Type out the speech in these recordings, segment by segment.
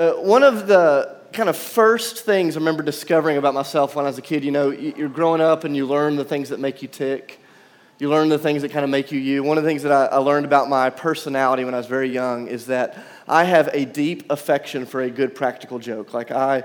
Uh, one of the kind of first things I remember discovering about myself when I was a kid, you know, you're growing up and you learn the things that make you tick. You learn the things that kind of make you you. One of the things that I, I learned about my personality when I was very young is that I have a deep affection for a good practical joke. Like, I,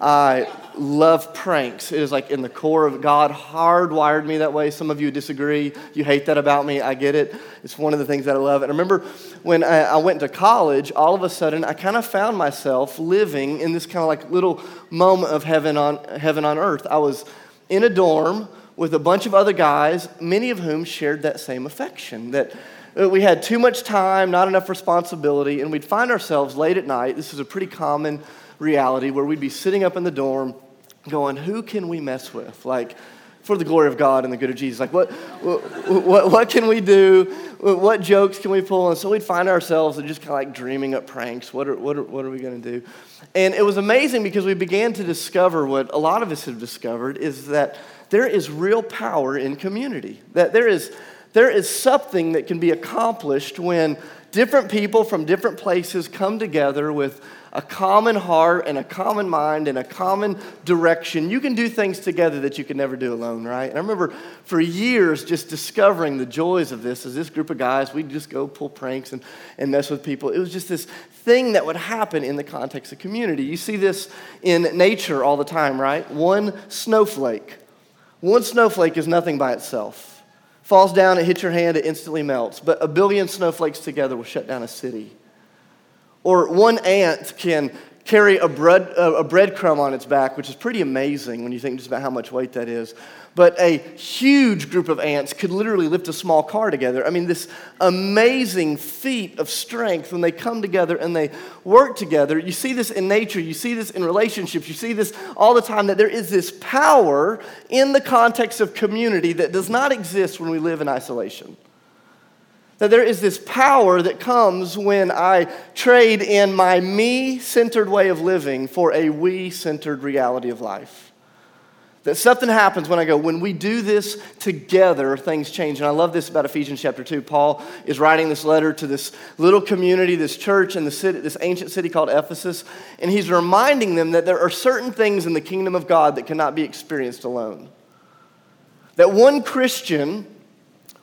I love pranks. It is like in the core of God, hardwired me that way. Some of you disagree. You hate that about me. I get it. It's one of the things that I love. And I remember when I, I went to college, all of a sudden I kind of found myself living in this kind of like little moment of heaven on, heaven on earth. I was in a dorm with a bunch of other guys, many of whom shared that same affection. That uh, we had too much time, not enough responsibility, and we'd find ourselves late at night. This is a pretty common reality where we'd be sitting up in the dorm going, Who can we mess with? Like, for the glory of God and the good of Jesus. Like, what, what, what can we do? What jokes can we pull? And so we'd find ourselves just kind of like dreaming up pranks. What are, what are, what are we going to do? And it was amazing because we began to discover what a lot of us have discovered is that there is real power in community. That there is, there is something that can be accomplished when different people from different places come together with a common heart and a common mind and a common direction. You can do things together that you can never do alone, right? And I remember for years just discovering the joys of this as this group of guys, we'd just go pull pranks and, and mess with people. It was just this thing that would happen in the context of community. You see this in nature all the time, right? One snowflake. One snowflake is nothing by itself falls down, it hits your hand, it instantly melts. But a billion snowflakes together will shut down a city. Or one ant can carry a, bread, a breadcrumb on its back, which is pretty amazing when you think just about how much weight that is. But a huge group of ants could literally lift a small car together. I mean, this amazing feat of strength when they come together and they work together. You see this in nature, you see this in relationships, you see this all the time that there is this power in the context of community that does not exist when we live in isolation that there is this power that comes when I trade in my me centered way of living for a we centered reality of life. That something happens when I go, when we do this together, things change. And I love this about Ephesians chapter 2. Paul is writing this letter to this little community, this church in the city, this ancient city called Ephesus. And he's reminding them that there are certain things in the kingdom of God that cannot be experienced alone. That one Christian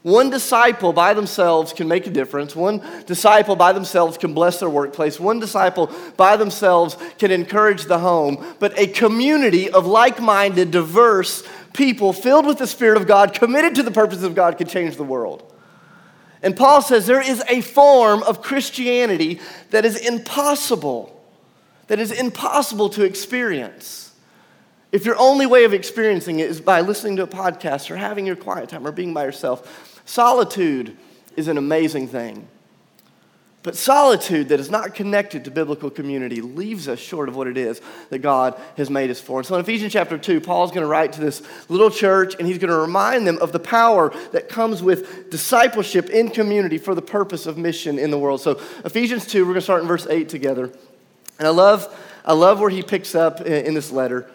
one disciple by themselves can make a difference. One disciple by themselves can bless their workplace. One disciple by themselves can encourage the home. But a community of like minded, diverse people filled with the Spirit of God, committed to the purposes of God, can change the world. And Paul says there is a form of Christianity that is impossible, that is impossible to experience. If your only way of experiencing it is by listening to a podcast or having your quiet time or being by yourself, Solitude is an amazing thing. But solitude that is not connected to biblical community leaves us short of what it is that God has made us for. And so in Ephesians chapter 2, Paul's going to write to this little church and he's going to remind them of the power that comes with discipleship in community for the purpose of mission in the world. So Ephesians 2, we're going to start in verse 8 together. And I love, I love where he picks up in, this letter.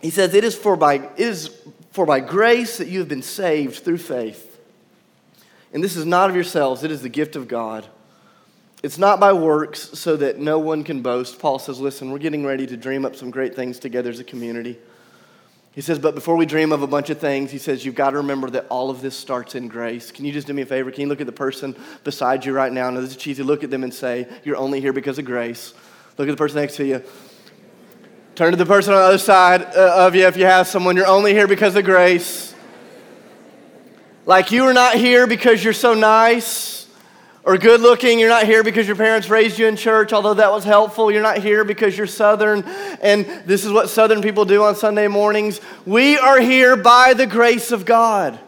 He says, It is for by it is for by grace that you have been saved through faith. And this is not of yourselves, it is the gift of God. It's not by works so that no one can boast. Paul says, Listen, we're getting ready to dream up some great things together as a community. He says, But before we dream of a bunch of things, he says, You've got to remember that all of this starts in grace. Can you just do me a favor? Can you look at the person beside you right now? Now, this is cheesy. Look at them and say, You're only here because of grace. Look at the person next to you. Turn to the person on the other side uh, of you if you have someone. You're only here because of grace. Like you are not here because you're so nice or good looking. You're not here because your parents raised you in church, although that was helpful. You're not here because you're Southern and this is what Southern people do on Sunday mornings. We are here by the grace of God,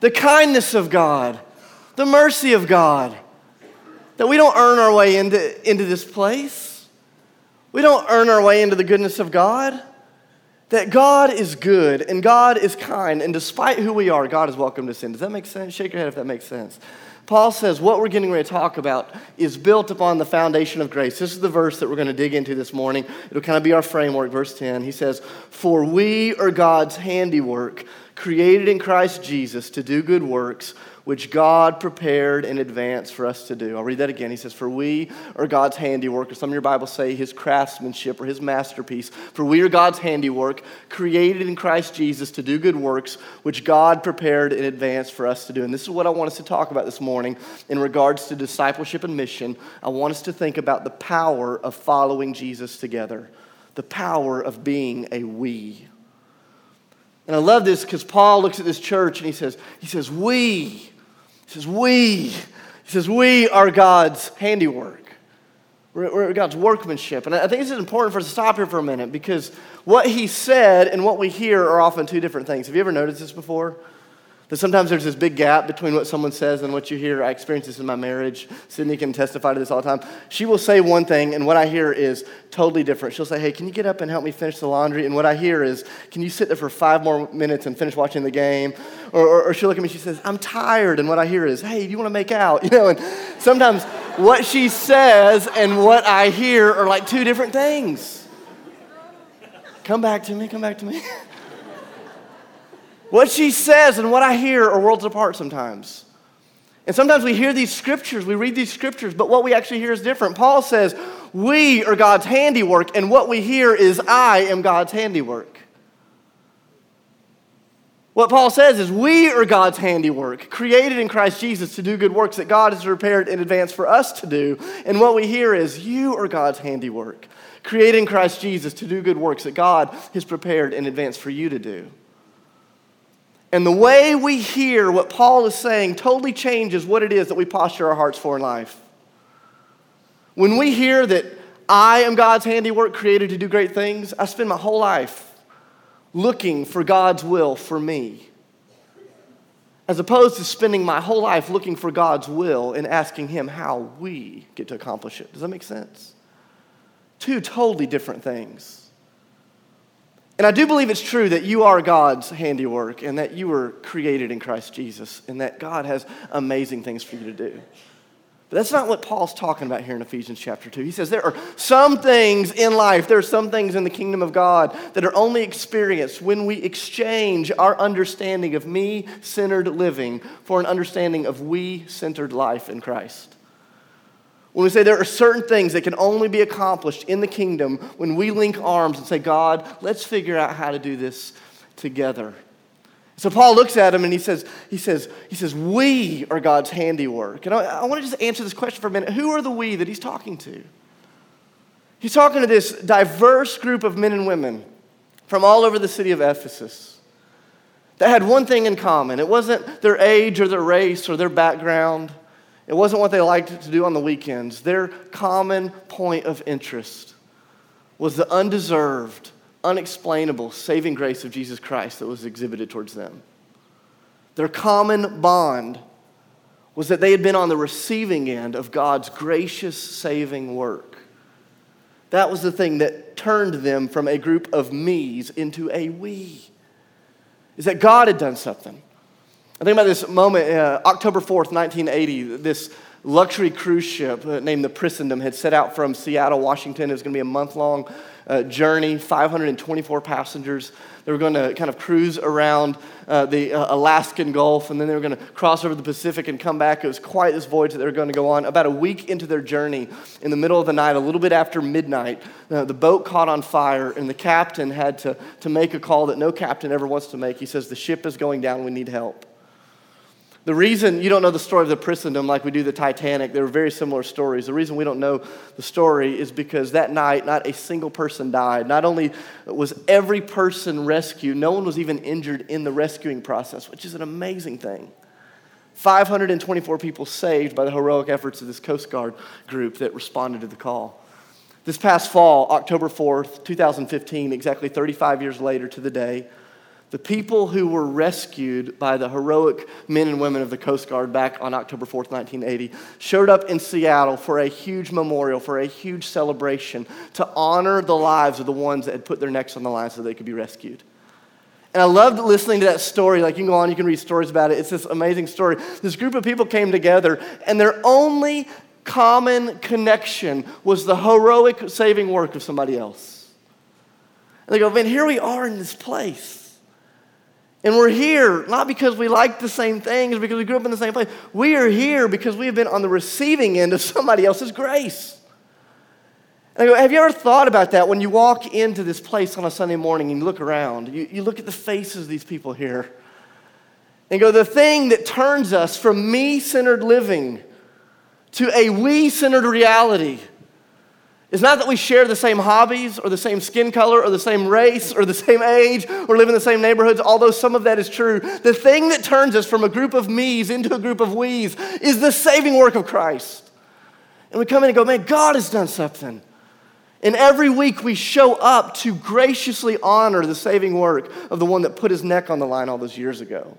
the kindness of God, the mercy of God. That we don't earn our way into, into this place. We don't earn our way into the goodness of God. That God is good and God is kind, and despite who we are, God is welcome to sin. Does that make sense? Shake your head if that makes sense. Paul says what we're getting ready to talk about is built upon the foundation of grace. This is the verse that we're going to dig into this morning. It'll kind of be our framework, verse 10. He says, For we are God's handiwork, created in Christ Jesus to do good works, which God prepared in advance for us to do. I'll read that again. He says, For we are God's handiwork, or some of your Bibles say his craftsmanship or his masterpiece. For we are God's handiwork, created in Christ Jesus to do good works, which God prepared in advance for us to do. And this is what I want us to talk about this morning in regards to discipleship and mission. I want us to think about the power of following Jesus together, the power of being a we. And I love this because Paul looks at this church and he says, he says, we, he says, we. He says, we are God's handiwork. We're, we're, God's workmanship. And I think this is important for us to stop here for a minute because what he said and what we hear are often two different things. Have you ever noticed this before? That sometimes there's this big gap between what someone says and what you hear. I experience this in my marriage. Sydney can testify to this all the time. She will say one thing, and what I hear is totally different. She'll say, Hey, can you get up and help me finish the laundry? And what I hear is, Can you sit there for five more minutes and finish watching the game? Or, or, or she'll look at me, she says, I'm tired. And what I hear is, Hey, do you want to make out? You know, and sometimes what she says and what I hear are like two different things. Come back to me, come back to me. What she says and what I hear are worlds apart sometimes. And sometimes we hear these scriptures, we read these scriptures, but what we actually hear is different. Paul says, We are God's handiwork, and what we hear is, I am God's handiwork. What Paul says is, We are God's handiwork, created in Christ Jesus to do good works that God has prepared in advance for us to do. And what we hear is, You are God's handiwork, created in Christ Jesus to do good works that God has prepared in advance for you to do. And the way we hear what Paul is saying totally changes what it is that we posture our hearts for in life. When we hear that I am God's handiwork created to do great things, I spend my whole life looking for God's will for me. As opposed to spending my whole life looking for God's will and asking Him how we get to accomplish it. Does that make sense? Two totally different things. And I do believe it's true that you are God's handiwork and that you were created in Christ Jesus and that God has amazing things for you to do. But that's not what Paul's talking about here in Ephesians chapter 2. He says there are some things in life, there are some things in the kingdom of God that are only experienced when we exchange our understanding of me centered living for an understanding of we centered life in Christ. When we say there are certain things that can only be accomplished in the kingdom when we link arms and say, God, let's figure out how to do this together. So Paul looks at him and he says, he says, he says, we are God's handiwork. And I, I want to just answer this question for a minute. Who are the we that he's talking to? He's talking to this diverse group of men and women from all over the city of Ephesus that had one thing in common. It wasn't their age or their race or their background. It wasn't what they liked to do on the weekends. Their common point of interest was the undeserved, unexplainable saving grace of Jesus Christ that was exhibited towards them. Their common bond was that they had been on the receiving end of God's gracious saving work. That was the thing that turned them from a group of me's into a we. Is that God had done something. I think about this moment, uh, October 4th, 1980, this luxury cruise ship uh, named the Prinsendam had set out from Seattle, Washington. It was going to be a month long uh, journey, 524 passengers. They were going to kind of cruise around uh, the uh, Alaskan Gulf, and then they were going to cross over the Pacific and come back. It was quite this voyage that they were going to go on. About a week into their journey, in the middle of the night, a little bit after midnight, uh, the boat caught on fire, and the captain had to, to make a call that no captain ever wants to make. He says, The ship is going down, we need help. The reason you don't know the story of the Prinsendam like we do the Titanic, there are very similar stories. The reason we don't know the story is because that night, not a single person died. Not only was every person rescued, no one was even injured in the rescuing process, which is an amazing thing. 524 people saved by the heroic efforts of this Coast Guard group that responded to the call. This past fall, October 4th, 2015, exactly 35 years later to the day, the people who were rescued by the heroic men and women of the Coast Guard back on October 4th, 1980, showed up in Seattle for a huge memorial, for a huge celebration to honor the lives of the ones that had put their necks on the line so they could be rescued. And I loved listening to that story. Like, you can go on, you can read stories about it. It's this amazing story. This group of people came together, and their only common connection was the heroic saving work of somebody else. And they go, man, here we are in this place And we're here not because we like the same things, because we grew up in the same place. We are here because we have been on the receiving end of somebody else's grace. And I go, have you ever thought about that when you walk into this place on a Sunday morning and you look around? You, you look at the faces of these people here and go, the thing that turns us from me centered living to a we centered reality it's not that we share the same hobbies or the same skin color or the same race or the same age or live in the same neighborhoods, although some of that is true. The thing that turns us from a group of me's into a group of we's is the saving work of Christ. And we come in and go, man, God has done something. And every week we show up to graciously honor the saving work of the one that put his neck on the line all those years ago.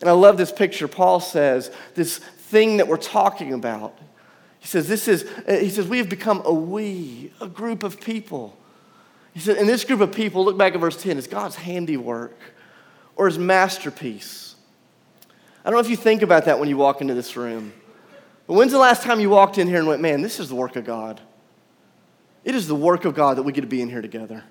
And I love this picture. Paul says, this thing that we're talking about he says, this is, uh, he says, we have become a we, a group of people. He said, and this group of people, look back at verse 10, is God's handiwork or his masterpiece. I don't know if you think about that when you walk into this room. But when's the last time you walked in here and went, man, this is the work of God? It is the work of God that we get to be in here together.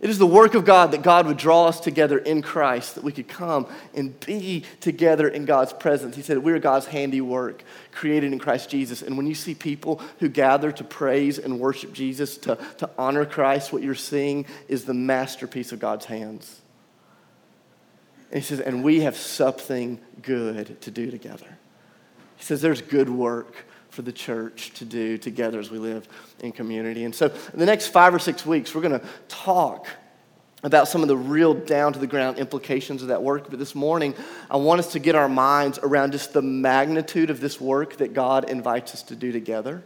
It is the work of God that God would draw us together in Christ, that we could come and be together in God's presence. He said, We are God's handiwork, created in Christ Jesus. And when you see people who gather to praise and worship Jesus, to, to honor Christ, what you're seeing is the masterpiece of God's hands. And he says, And we have something good to do together. He says, There's good work for the church to do together as we live in community. And so, in the next five or six weeks, we're going to talk about some of the real down to the ground implications of that work. But this morning, I want us to get our minds around just the magnitude of this work that God invites us to do together.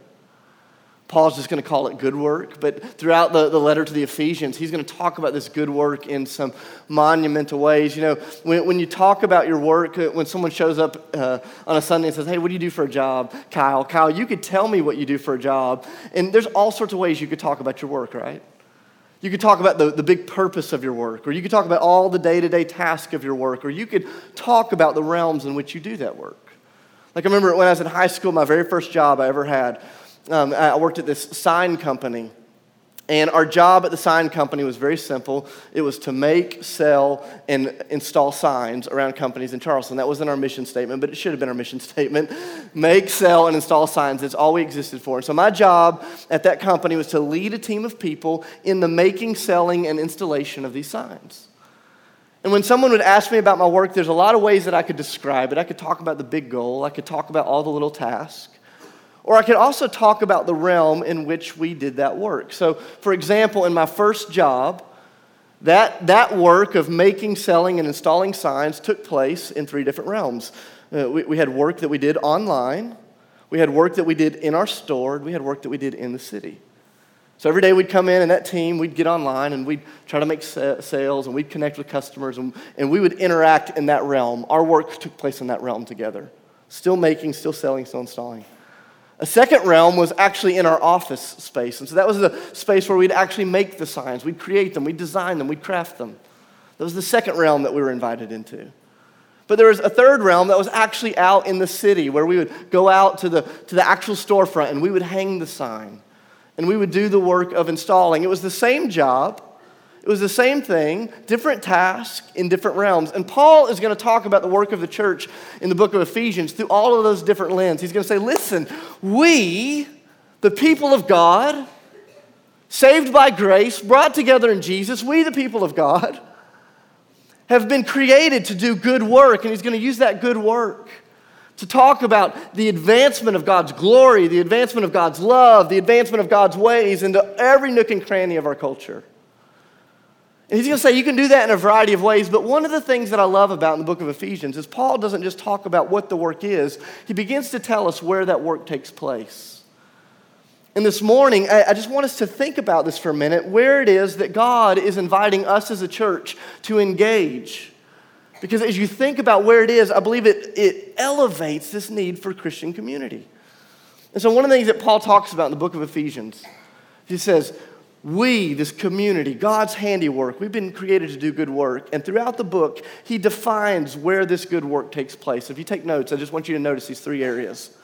Paul's just going to call it good work, but throughout the, the letter to the Ephesians, he's going to talk about this good work in some monumental ways. You know, when, when you talk about your work, uh, when someone shows up uh, on a Sunday and says, Hey, what do you do for a job, Kyle? Kyle, you could tell me what you do for a job. And there's all sorts of ways you could talk about your work, right? You could talk about the, the big purpose of your work, or you could talk about all the day to day tasks of your work, or you could talk about the realms in which you do that work. Like I remember when I was in high school, my very first job I ever had um, I worked at this sign company. And our job at the sign company was very simple. It was to make, sell, and install signs around companies in Charleston. That wasn't our mission statement, but it should have been our mission statement. Make, sell, and install signs. That's all we existed for. And so my job at that company was to lead a team of people in the making, selling, and installation of these signs. And when someone would ask me about my work, there's a lot of ways that I could describe it. I could talk about the big goal, I could talk about all the little tasks. Or I could also talk about the realm in which we did that work. So, for example, in my first job, that, that work of making, selling, and installing signs took place in three different realms. Uh, we, we had work that we did online, we had work that we did in our store, we had work that we did in the city. So every day we'd come in and that team, we'd get online and we'd try to make sales and we'd connect with customers and, and we would interact in that realm. Our work took place in that realm together. Still making, still selling, still installing. A second realm was actually in our office space. And so that was the space where we'd actually make the signs. We'd create them, we'd design them, we'd craft them. That was the second realm that we were invited into. But there was a third realm that was actually out in the city where we would go out to the, to the actual storefront and we would hang the sign and we would do the work of installing. It was the same job, it was the same thing, different task in different realms. And Paul is going to talk about the work of the church in the book of Ephesians through all of those different lenses. He's going to say, listen, we, the people of God, saved by grace, brought together in Jesus, we, the people of God, have been created to do good work. And he's going to use that good work to talk about the advancement of God's glory, the advancement of God's love, the advancement of God's ways into every nook and cranny of our culture. And he's going to say you can do that in a variety of ways, but one of the things that I love about in the book of Ephesians is Paul doesn't just talk about what the work is, he begins to tell us where that work takes place. And this morning, I just want us to think about this for a minute where it is that God is inviting us as a church to engage. Because as you think about where it is, I believe it, it elevates this need for Christian community. And so, one of the things that Paul talks about in the book of Ephesians, he says, we, this community, God's handiwork, we've been created to do good work. And throughout the book, he defines where this good work takes place. If you take notes, I just want you to notice these three areas.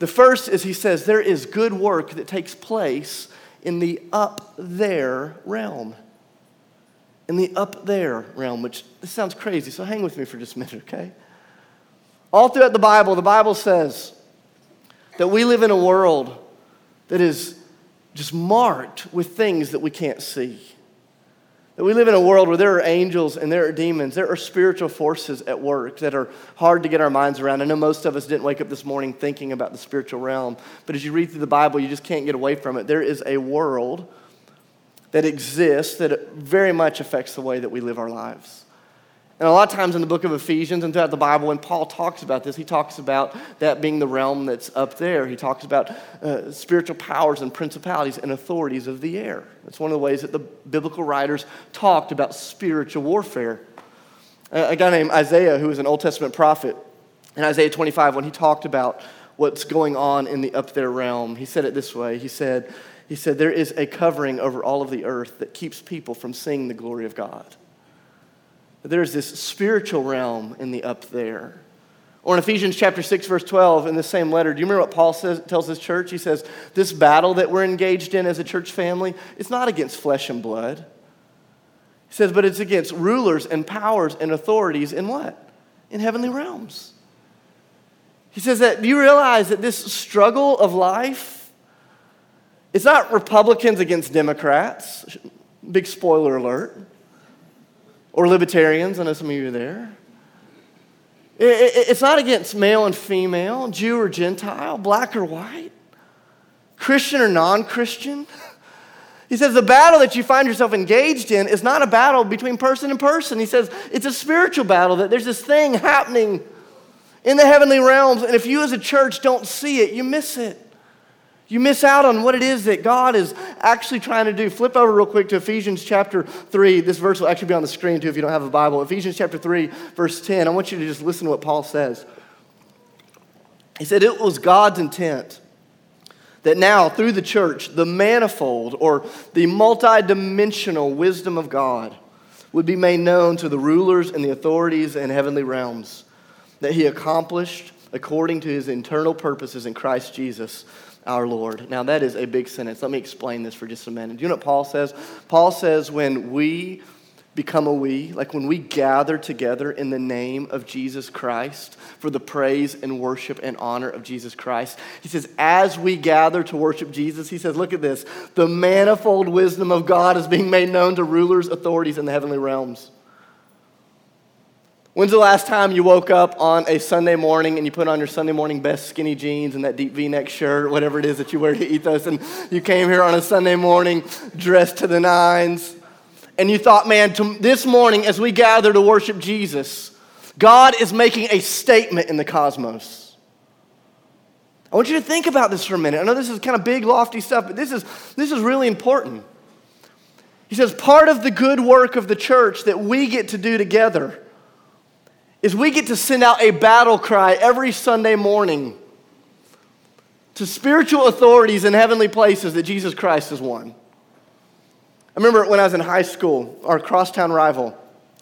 The first is he says there is good work that takes place in the up there realm. in the up there realm, which this sounds crazy, so hang with me for just a minute, okay? All throughout the Bible, the Bible says that we live in a world that is just marked with things that we can't see. That we live in a world where there are angels and there are demons, there are spiritual forces at work that are hard to get our minds around. I know most of us didn't wake up this morning thinking about the spiritual realm, but as you read through the Bible, you just can't get away from it. There is a world that exists that very much affects the way that we live our lives. And a lot of times in the book of Ephesians and throughout the Bible, when Paul talks about this, he talks about that being the realm that's up there. He talks about uh, spiritual powers and principalities and authorities of the air. That's one of the ways that the biblical writers talked about spiritual warfare. A guy named Isaiah, who was an Old Testament prophet, in Isaiah 25, when he talked about what's going on in the up there realm, he said it this way. He said, he said, There is a covering over all of the earth that keeps people from seeing the glory of God there's this spiritual realm in the up there. Or in Ephesians chapter 6, verse 12, in the same letter, do you remember what Paul says, tells his church? He says, This battle that we're engaged in as a church family, it's not against flesh and blood. He says, but it's against rulers and powers and authorities in what? In heavenly realms. He says that, do you realize that this struggle of life, it's not Republicans against Democrats? Big spoiler alert or libertarians. I know some of you are there. It's not against male and female, Jew or Gentile, black or white, Christian or non Christian. He says the battle that you find yourself engaged in is not a battle between person and person. He says it's a spiritual battle, that there's this thing happening in the heavenly realms, and if you as a church don't see it, you miss it. You miss out on what it is that God is actually trying to do. Flip over real quick to Ephesians chapter 3. This verse will actually be on the screen too if you don't have a Bible. Ephesians chapter 3, verse 10. I want you to just listen to what Paul says. He said, It was God's intent that now, through the church, the manifold or the multidimensional wisdom of God would be made known to the rulers and the authorities in heavenly realms, that he accomplished according to his internal purposes in Christ Jesus our Lord. Now, that is a big sentence. Let me explain this for just a minute. Do you know what Paul says? Paul says when we become a we, like when we gather together in the name of Jesus Christ for the praise and worship and honor of Jesus Christ, he says, as we gather to worship Jesus, he says, look at this. The manifold wisdom of God is being made known to rulers, authorities in the heavenly realms. When's the last time you woke up on a Sunday morning and you put on your Sunday morning best skinny jeans and that deep v neck shirt, whatever it is that you wear to ethos, and you came here on a Sunday morning dressed to the nines, and you thought, man, to, this morning as we gather to worship Jesus, God is making a statement in the cosmos. I want you to think about this for a minute. I know this is kind of big, lofty stuff, but this is, this is really important. He says, part of the good work of the church that we get to do together is we get to send out a battle cry every Sunday morning to spiritual authorities in heavenly places that Jesus Christ has won. I remember when I was in high school, our crosstown rival,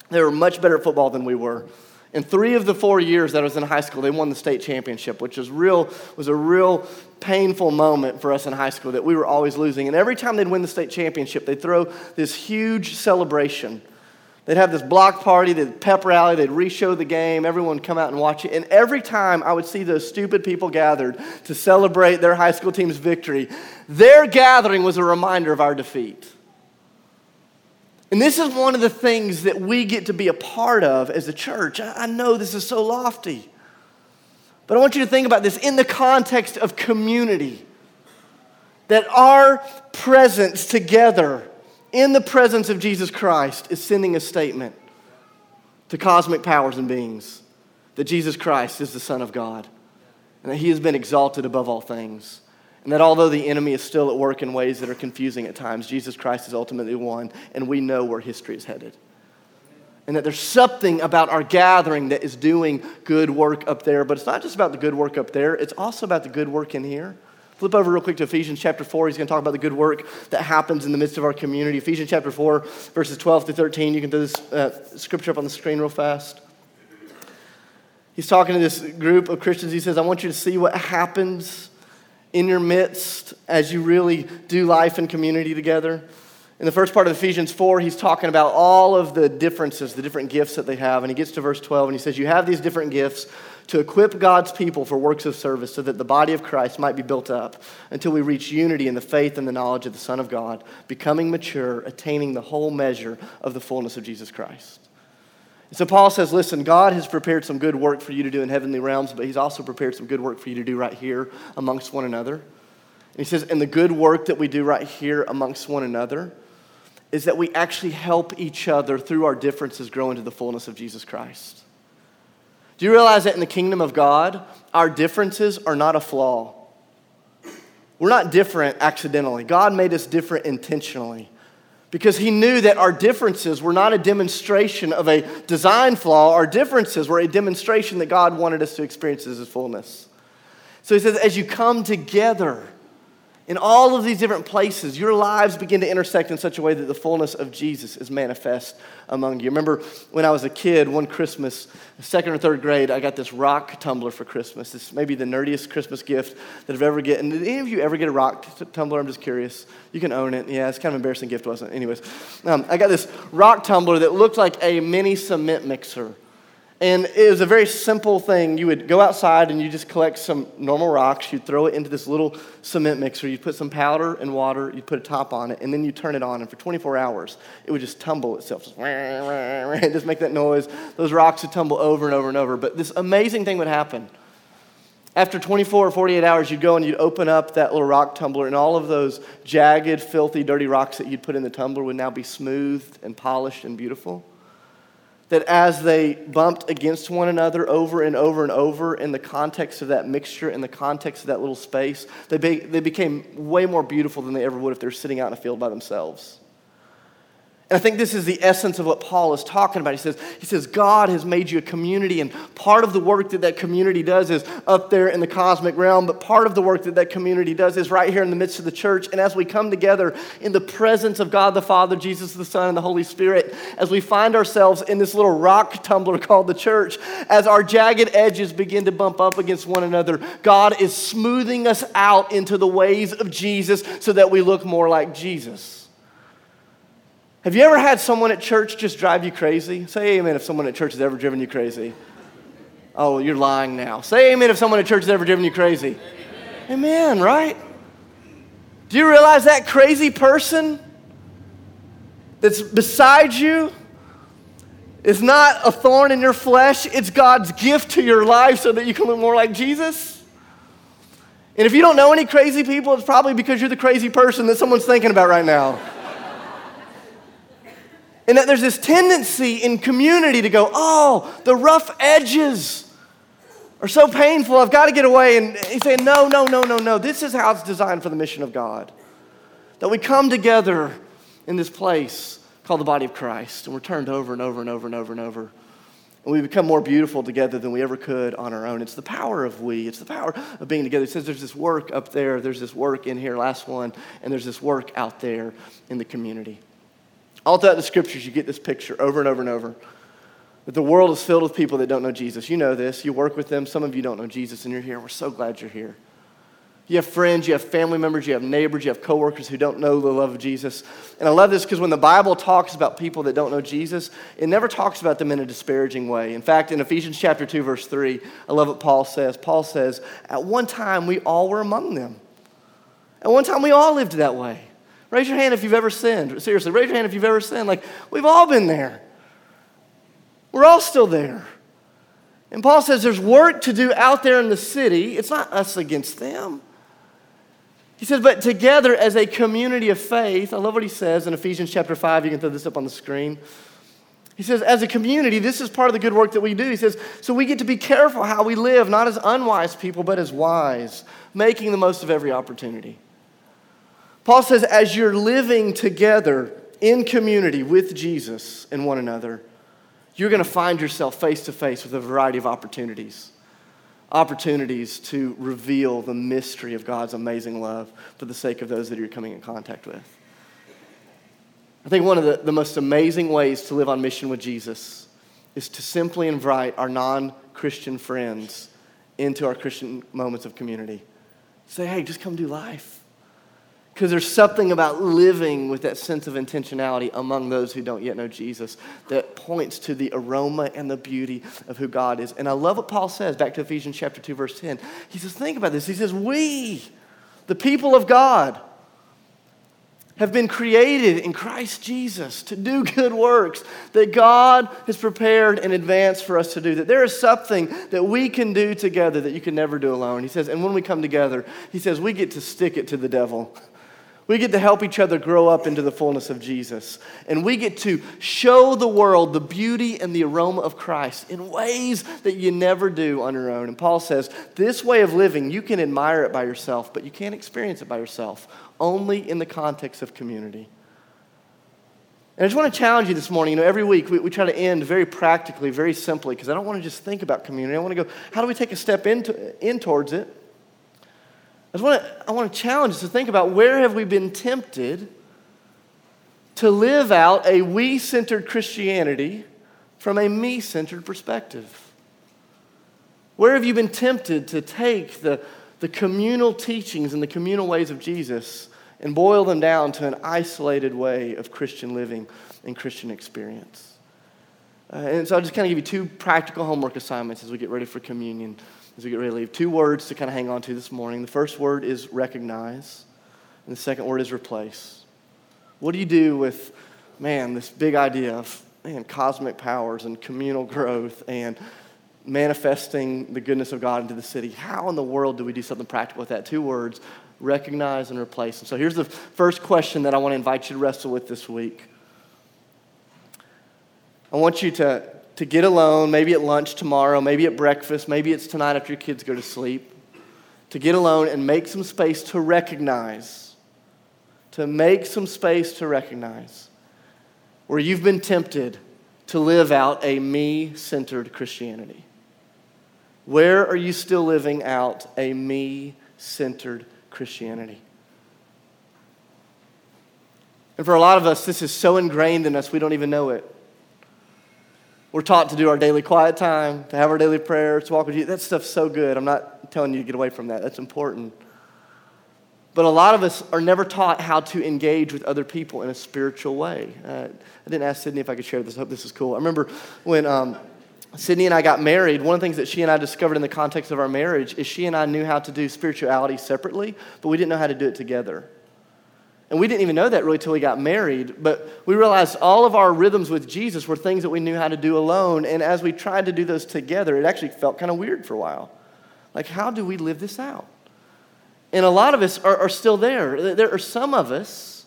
they were much better at football than we were. In three of the four years that I was in high school, they won the state championship, which was, real, was a real painful moment for us in high school that we were always losing. And every time they'd win the state championship, they'd throw this huge celebration They'd have this block party, they'd pep rally, they'd re-show the game, everyone would come out and watch it. And every time I would see those stupid people gathered to celebrate their high school team's victory, their gathering was a reminder of our defeat. And this is one of the things that we get to be a part of as a church. I know this is so lofty, but I want you to think about this in the context of community. That our presence together in the presence of Jesus Christ is sending a statement to cosmic powers and beings that Jesus Christ is the Son of God and that he has been exalted above all things. And that although the enemy is still at work in ways that are confusing at times, Jesus Christ is ultimately won, and we know where history is headed. And that there's something about our gathering that is doing good work up there, but it's not just about the good work up there, it's also about the good work in here. Flip over real quick to Ephesians chapter 4. He's going to talk about the good work that happens in the midst of our community. Ephesians chapter 4, verses 12 to 13. You can do this uh, scripture up on the screen real fast. He's talking to this group of Christians. He says, I want you to see what happens in your midst as you really do life and community together. In the first part of Ephesians 4, he's talking about all of the differences, the different gifts that they have. And he gets to verse 12 and he says, You have these different gifts to equip God's people for works of service so that the body of Christ might be built up until we reach unity in the faith and the knowledge of the Son of God, becoming mature, attaining the whole measure of the fullness of Jesus Christ. And so Paul says, Listen, God has prepared some good work for you to do in heavenly realms, but he's also prepared some good work for you to do right here amongst one another. And he says, And the good work that we do right here amongst one another is that we actually help each other through our differences grow into the fullness of Jesus Christ. Do you realize that in the kingdom of God, our differences are not a flaw? We're not different accidentally. God made us different intentionally because He knew that our differences were not a demonstration of a design flaw. Our differences were a demonstration that God wanted us to experience as His fullness. So He says, as you come together, in all of these different places, your lives begin to intersect in such a way that the fullness of Jesus is manifest among you. Remember when I was a kid, one Christmas, second or third grade, I got this rock tumbler for Christmas. This may be the nerdiest Christmas gift that I've ever gotten. Did any of you ever get a rock tumbler? I'm just curious. You can own it. Yeah, it's kind of an embarrassing gift, wasn't it? Anyways, um, I got this rock tumbler that looked like a mini cement mixer. And it was a very simple thing. You would go outside and you just collect some normal rocks. You'd throw it into this little cement mixer. You'd put some powder and water. You'd put a top on it. And then you turn it on. And for 24 hours, it would just tumble itself. Just, just make that noise. Those rocks would tumble over and over and over. But this amazing thing would happen. After 24 or 48 hours, you'd go and you'd open up that little rock tumbler, and all of those jagged, filthy, dirty rocks that you'd put in the tumbler would now be smoothed and polished and beautiful that as they bumped against one another over and over and over in the context of that mixture, in the context of that little space, they, be, they became way more beautiful than they ever would if they were sitting out in a field by themselves. And I think this is the essence of what Paul is talking about. He says, he says, God has made you a community, and part of the work that that community does is up there in the cosmic realm, but part of the work that that community does is right here in the midst of the church. And as we come together in the presence of God the Father, Jesus the Son, and the Holy Spirit, as we find ourselves in this little rock tumbler called the church, as our jagged edges begin to bump up against one another, God is smoothing us out into the ways of Jesus so that we look more like Jesus. Have you ever had someone at church just drive you crazy? Say amen if someone at church has ever driven you crazy. Oh, you're lying now. Say amen if someone at church has ever driven you crazy. Amen, amen right? Do you realize that crazy person that's beside you is not a thorn in your flesh? It's God's gift to your life so that you can look more like Jesus? And if you don't know any crazy people, it's probably because you're the crazy person that someone's thinking about right now. And that there's this tendency in community to go, oh, the rough edges are so painful, I've got to get away. And he's saying, no, no, no, no, no. This is how it's designed for the mission of God. That we come together in this place called the body of Christ, and we're turned over and over and over and over and over. And we become more beautiful together than we ever could on our own. It's the power of we, it's the power of being together. It says there's this work up there, there's this work in here, last one, and there's this work out there in the community. All throughout the scriptures, you get this picture over and over and over that the world is filled with people that don't know Jesus. You know this. You work with them. Some of you don't know Jesus, and you're here. We're so glad you're here. You have friends, you have family members, you have neighbors, you have coworkers who don't know the love of Jesus. And I love this because when the Bible talks about people that don't know Jesus, it never talks about them in a disparaging way. In fact, in Ephesians chapter 2 verse 3, I love what Paul says. Paul says, "At one time we all were among them. At one time we all lived that way." Raise your hand if you've ever sinned. Seriously, raise your hand if you've ever sinned. Like, we've all been there. We're all still there. And Paul says there's work to do out there in the city. It's not us against them. He says, but together as a community of faith, I love what he says in Ephesians chapter 5. You can throw this up on the screen. He says, as a community, this is part of the good work that we do. He says, so we get to be careful how we live, not as unwise people, but as wise, making the most of every opportunity. Paul says, as you're living together in community with Jesus and one another, you're going to find yourself face to face with a variety of opportunities. Opportunities to reveal the mystery of God's amazing love for the sake of those that you're coming in contact with. I think one of the, the most amazing ways to live on mission with Jesus is to simply invite our non Christian friends into our Christian moments of community. Say, hey, just come do life. Because there's something about living with that sense of intentionality among those who don't yet know Jesus that points to the aroma and the beauty of who God is. And I love what Paul says back to Ephesians chapter 2, verse 10. He says, Think about this. He says, We, the people of God, have been created in Christ Jesus to do good works that God has prepared in advance for us to do. That there is something that we can do together that you can never do alone. He says, and when we come together, he says, we get to stick it to the devil. We get to help each other grow up into the fullness of Jesus. And we get to show the world the beauty and the aroma of Christ in ways that you never do on your own. And Paul says, this way of living, you can admire it by yourself, but you can't experience it by yourself only in the context of community. And I just want to challenge you this morning. You know, every week we, we try to end very practically, very simply, because I don't want to just think about community. I want to go, how do we take a step into, in towards it? I want to, I want to challenge us to think about where have we been tempted to live out a we centered Christianity from a me centered perspective? Where have you been tempted to take the, the communal teachings and the communal ways of Jesus and boil them down to an isolated way of Christian living and Christian experience. Uh, and so I'll just kind of give you two practical homework assignments as we get ready for communion, as we get ready to leave. Two words to kind of hang on to this morning. The first word is recognize, and the second word is replace. What do you do with, man, this big idea of, man, cosmic powers and communal growth and manifesting the goodness of God into the city. How in the world do we do something practical with that? Two words recognize and replace. And so here's the first question that I want to invite you to wrestle with this week. I want you to, to get alone, maybe at lunch tomorrow, maybe at breakfast, maybe it's tonight after your kids go to sleep, to get alone and make some space to recognize, to make some space to recognize where you've been tempted to live out a me centered Christianity. Where are you still living out a me centered Christianity. And for a lot of us, this is so ingrained in us, we don't even know it. We're taught to do our daily quiet time, to have our daily prayers, to walk with you. That stuff's so good. I'm not telling you to get away from that, that's important. But a lot of us are never taught how to engage with other people in a spiritual way. Uh, I didn't ask Sydney if I could share this. I hope this is cool. I remember when um, Sydney and I got married, one of the things that she and I discovered in the context of our marriage is she and I knew how to do spirituality separately, but we didn't know how to do it together. And we didn't even know that really till we got married, but we realized all of our rhythms with Jesus were things that we knew how to do alone. And as we tried to do those together, it actually felt kind of weird for a while. Like, how do we live this out? And a lot of us are, are still there. There are some of us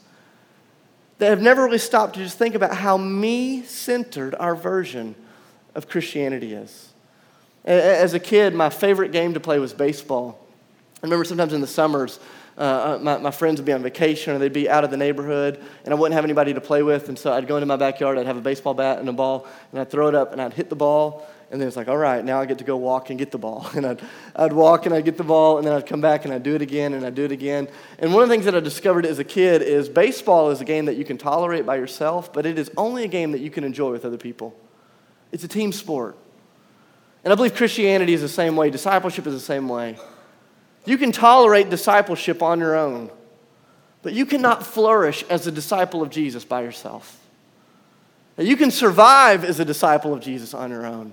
that have never really stopped to just think about how me centered our version of Christianity is. As a kid, my favorite game to play was baseball. I remember sometimes in the summers, uh, uh, my, my friends would be on vacation or they'd be out of the neighborhood and I wouldn't have anybody to play with. And so I'd go into my backyard, I'd have a baseball bat and a ball, and I'd throw it up and I'd hit the ball. And then it's like, all right, now I get to go walk and get the ball. And I'd, I'd walk and I'd get the ball, and then I'd come back and I'd do it again and I'd do it again. And one of the things that I discovered as a kid is baseball is a game that you can tolerate by yourself, but it is only a game that you can enjoy with other people. It's a team sport. And I believe Christianity is the same way, discipleship is the same way. You can tolerate discipleship on your own, but you cannot flourish as a disciple of Jesus by yourself. You can survive as a disciple of Jesus on your own.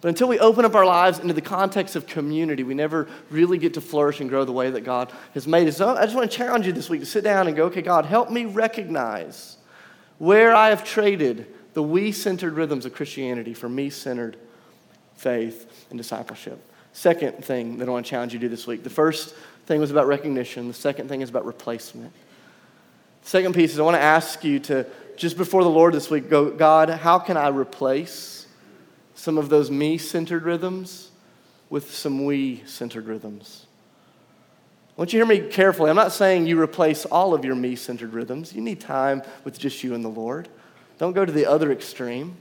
But until we open up our lives into the context of community, we never really get to flourish and grow the way that God has made us. So I just want to challenge you this week to sit down and go, okay, God, help me recognize where I have traded the we centered rhythms of Christianity for me centered faith and discipleship. Second thing that I want to challenge you to do this week. The first thing was about recognition, the second thing is about replacement. The second piece is I want to ask you to, just before the Lord this week, go, God, how can I replace some of those me centered rhythms with some we centered rhythms? I want you to hear me carefully. I'm not saying you replace all of your me centered rhythms. You need time with just you and the Lord. Don't go to the other extreme.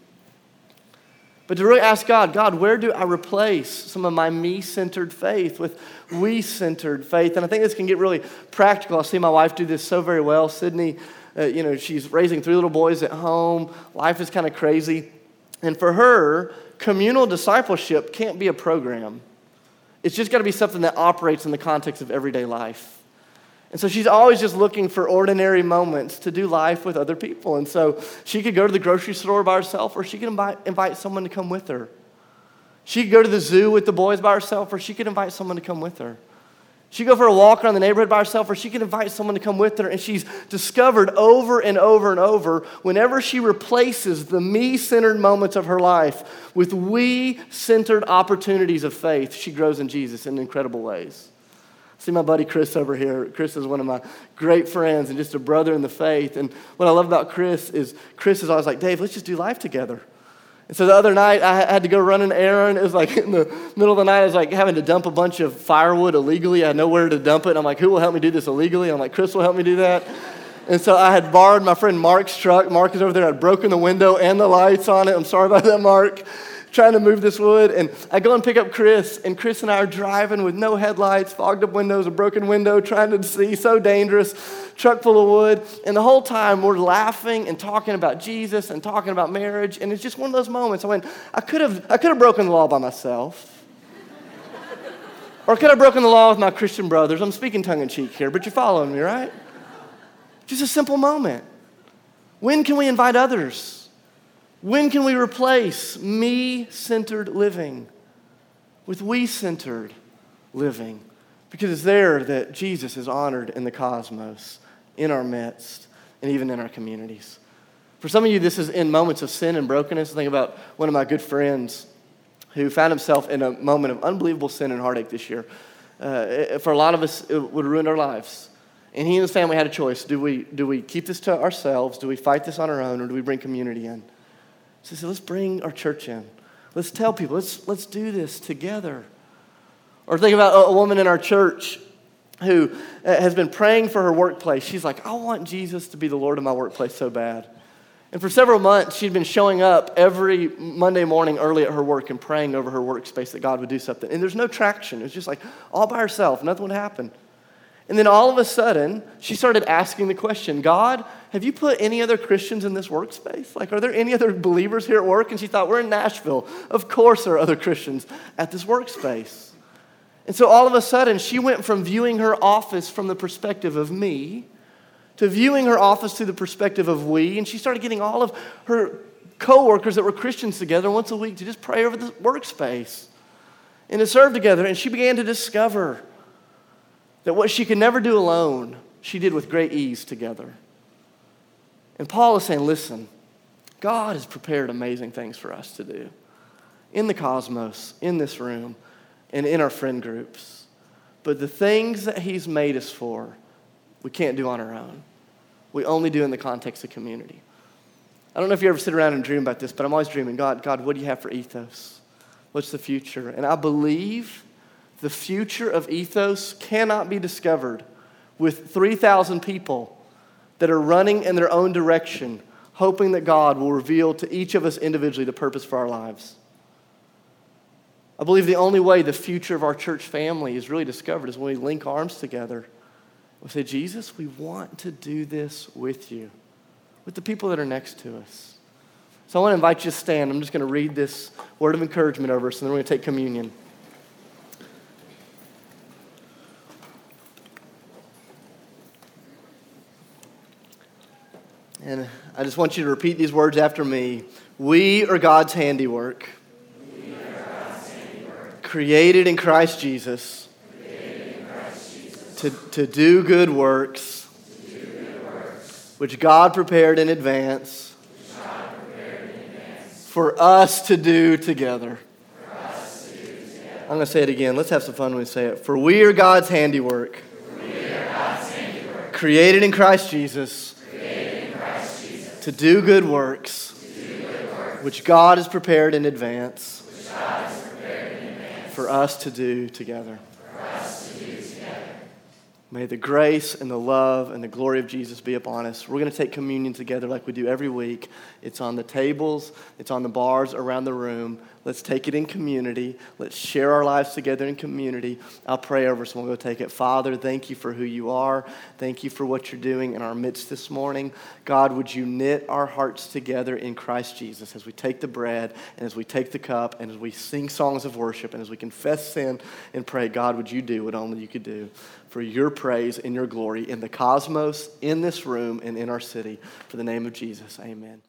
But to really ask God, God, where do I replace some of my me centered faith with we centered faith? And I think this can get really practical. I see my wife do this so very well. Sydney, uh, you know, she's raising three little boys at home. Life is kind of crazy. And for her, communal discipleship can't be a program, it's just got to be something that operates in the context of everyday life. And so she's always just looking for ordinary moments to do life with other people. And so she could go to the grocery store by herself, or she could invite, invite someone to come with her. She could go to the zoo with the boys by herself, or she could invite someone to come with her. She could go for a walk around the neighborhood by herself, or she could invite someone to come with her. And she's discovered over and over and over, whenever she replaces the me centered moments of her life with we centered opportunities of faith, she grows in Jesus in incredible ways. See my buddy Chris over here. Chris is one of my great friends and just a brother in the faith. And what I love about Chris is Chris is always like, Dave, let's just do life together. And so the other night, I had to go run an errand. It was like in the middle of the night, I was like having to dump a bunch of firewood illegally. I had nowhere to dump it. I'm like, who will help me do this illegally? I'm like, Chris will help me do that. And so I had borrowed my friend Mark's truck. Mark is over there. I'd broken the window and the lights on it. I'm sorry about that, Mark. Trying to move this wood. And I go and pick up Chris, and Chris and I are driving with no headlights, fogged up windows, a broken window, trying to see, so dangerous truck full of wood. And the whole time we're laughing and talking about Jesus and talking about marriage. And it's just one of those moments. I went, I could have, I could have broken the law by myself. or could have broken the law with my Christian brothers. I'm speaking tongue in cheek here, but you're following me, right? Just a simple moment. When can we invite others? When can we replace me centered living with we centered living? Because it's there that Jesus is honored in the cosmos in our midst and even in our communities. For some of you, this is in moments of sin and brokenness. Think about one of my good friends who found himself in a moment of unbelievable sin and heartache this year. Uh, for a lot of us, it would ruin our lives. And he and his family had a choice. Do we, do we keep this to ourselves? Do we fight this on our own? Or do we bring community in? So said, let's bring our church in. Let's tell people, let's, let's do this together. Or think about a woman in our church who uh, has been praying for her workplace. She's like, I want Jesus to be the Lord of my workplace so bad. And for several months, she'd been showing up every Monday morning early at her work and praying over her workspace that God would do something. And there's no traction. It was just like all by herself, nothing would happen. And then all of a sudden, she started asking the question God, have you put any other Christians in this workspace? Like, are there any other believers here at work? And she thought, we're in Nashville. Of course, there are other Christians at this workspace. And so all of a sudden, she went from viewing her office from the perspective of me to viewing her office through the perspective of we. And she started getting all of her coworkers that were Christians together once a week to just pray over the workspace and to serve together. And she began to discover that what she could never do alone, she did with great ease together. And Paul is saying, listen, God has prepared amazing things for us to do in the cosmos, in this room and in our friend groups. But the things that He's made us for, we can't do on our own. We only do in the context of community. I don't know if you ever sit around and dream about this, but I'm always dreaming God, God, what do you have for ethos? What's the future? And I believe the future of ethos cannot be discovered with 3,000 people that are running in their own direction, hoping that God will reveal to each of us individually the purpose for our lives. I believe the only way the future of our church family is really discovered is when we link arms together. We say, Jesus, we want to do this with you, with the people that are next to us. So I want to invite you to stand. I'm just going to read this word of encouragement over us, and then we're going to take communion. And I just want you to repeat these words after me. We are God's handiwork created in Christ Jesus, in Christ Jesus to, to do good works, do good works which God prepared in advance prepared in advance for us to do together. for us to do together. I'm going to say it again. Let's have some fun when we say it. For we are God's handiwork, We are God's handiwork, created in Christ Jesus created in Christ Jesus to do good works, do good works which God has prepared in advance prepared in advance for us to do together. May the grace and the love and the glory of Jesus be upon us. We're going to take communion together like we do every week. It's on the tables, it's on the bars around the room. Let's take it in community. Let's share our lives together in community. I'll pray over so we'll go take it. Father, thank you for who you are. Thank you for what you're doing in our midst this morning. God, would you knit our hearts together in Christ Jesus as we take the bread and as we take the cup and as we sing songs of worship and as we confess sin and pray, God, would you do what only you could do for your praise and your glory in the cosmos, in this room, and in our city. For the name of Jesus, amen.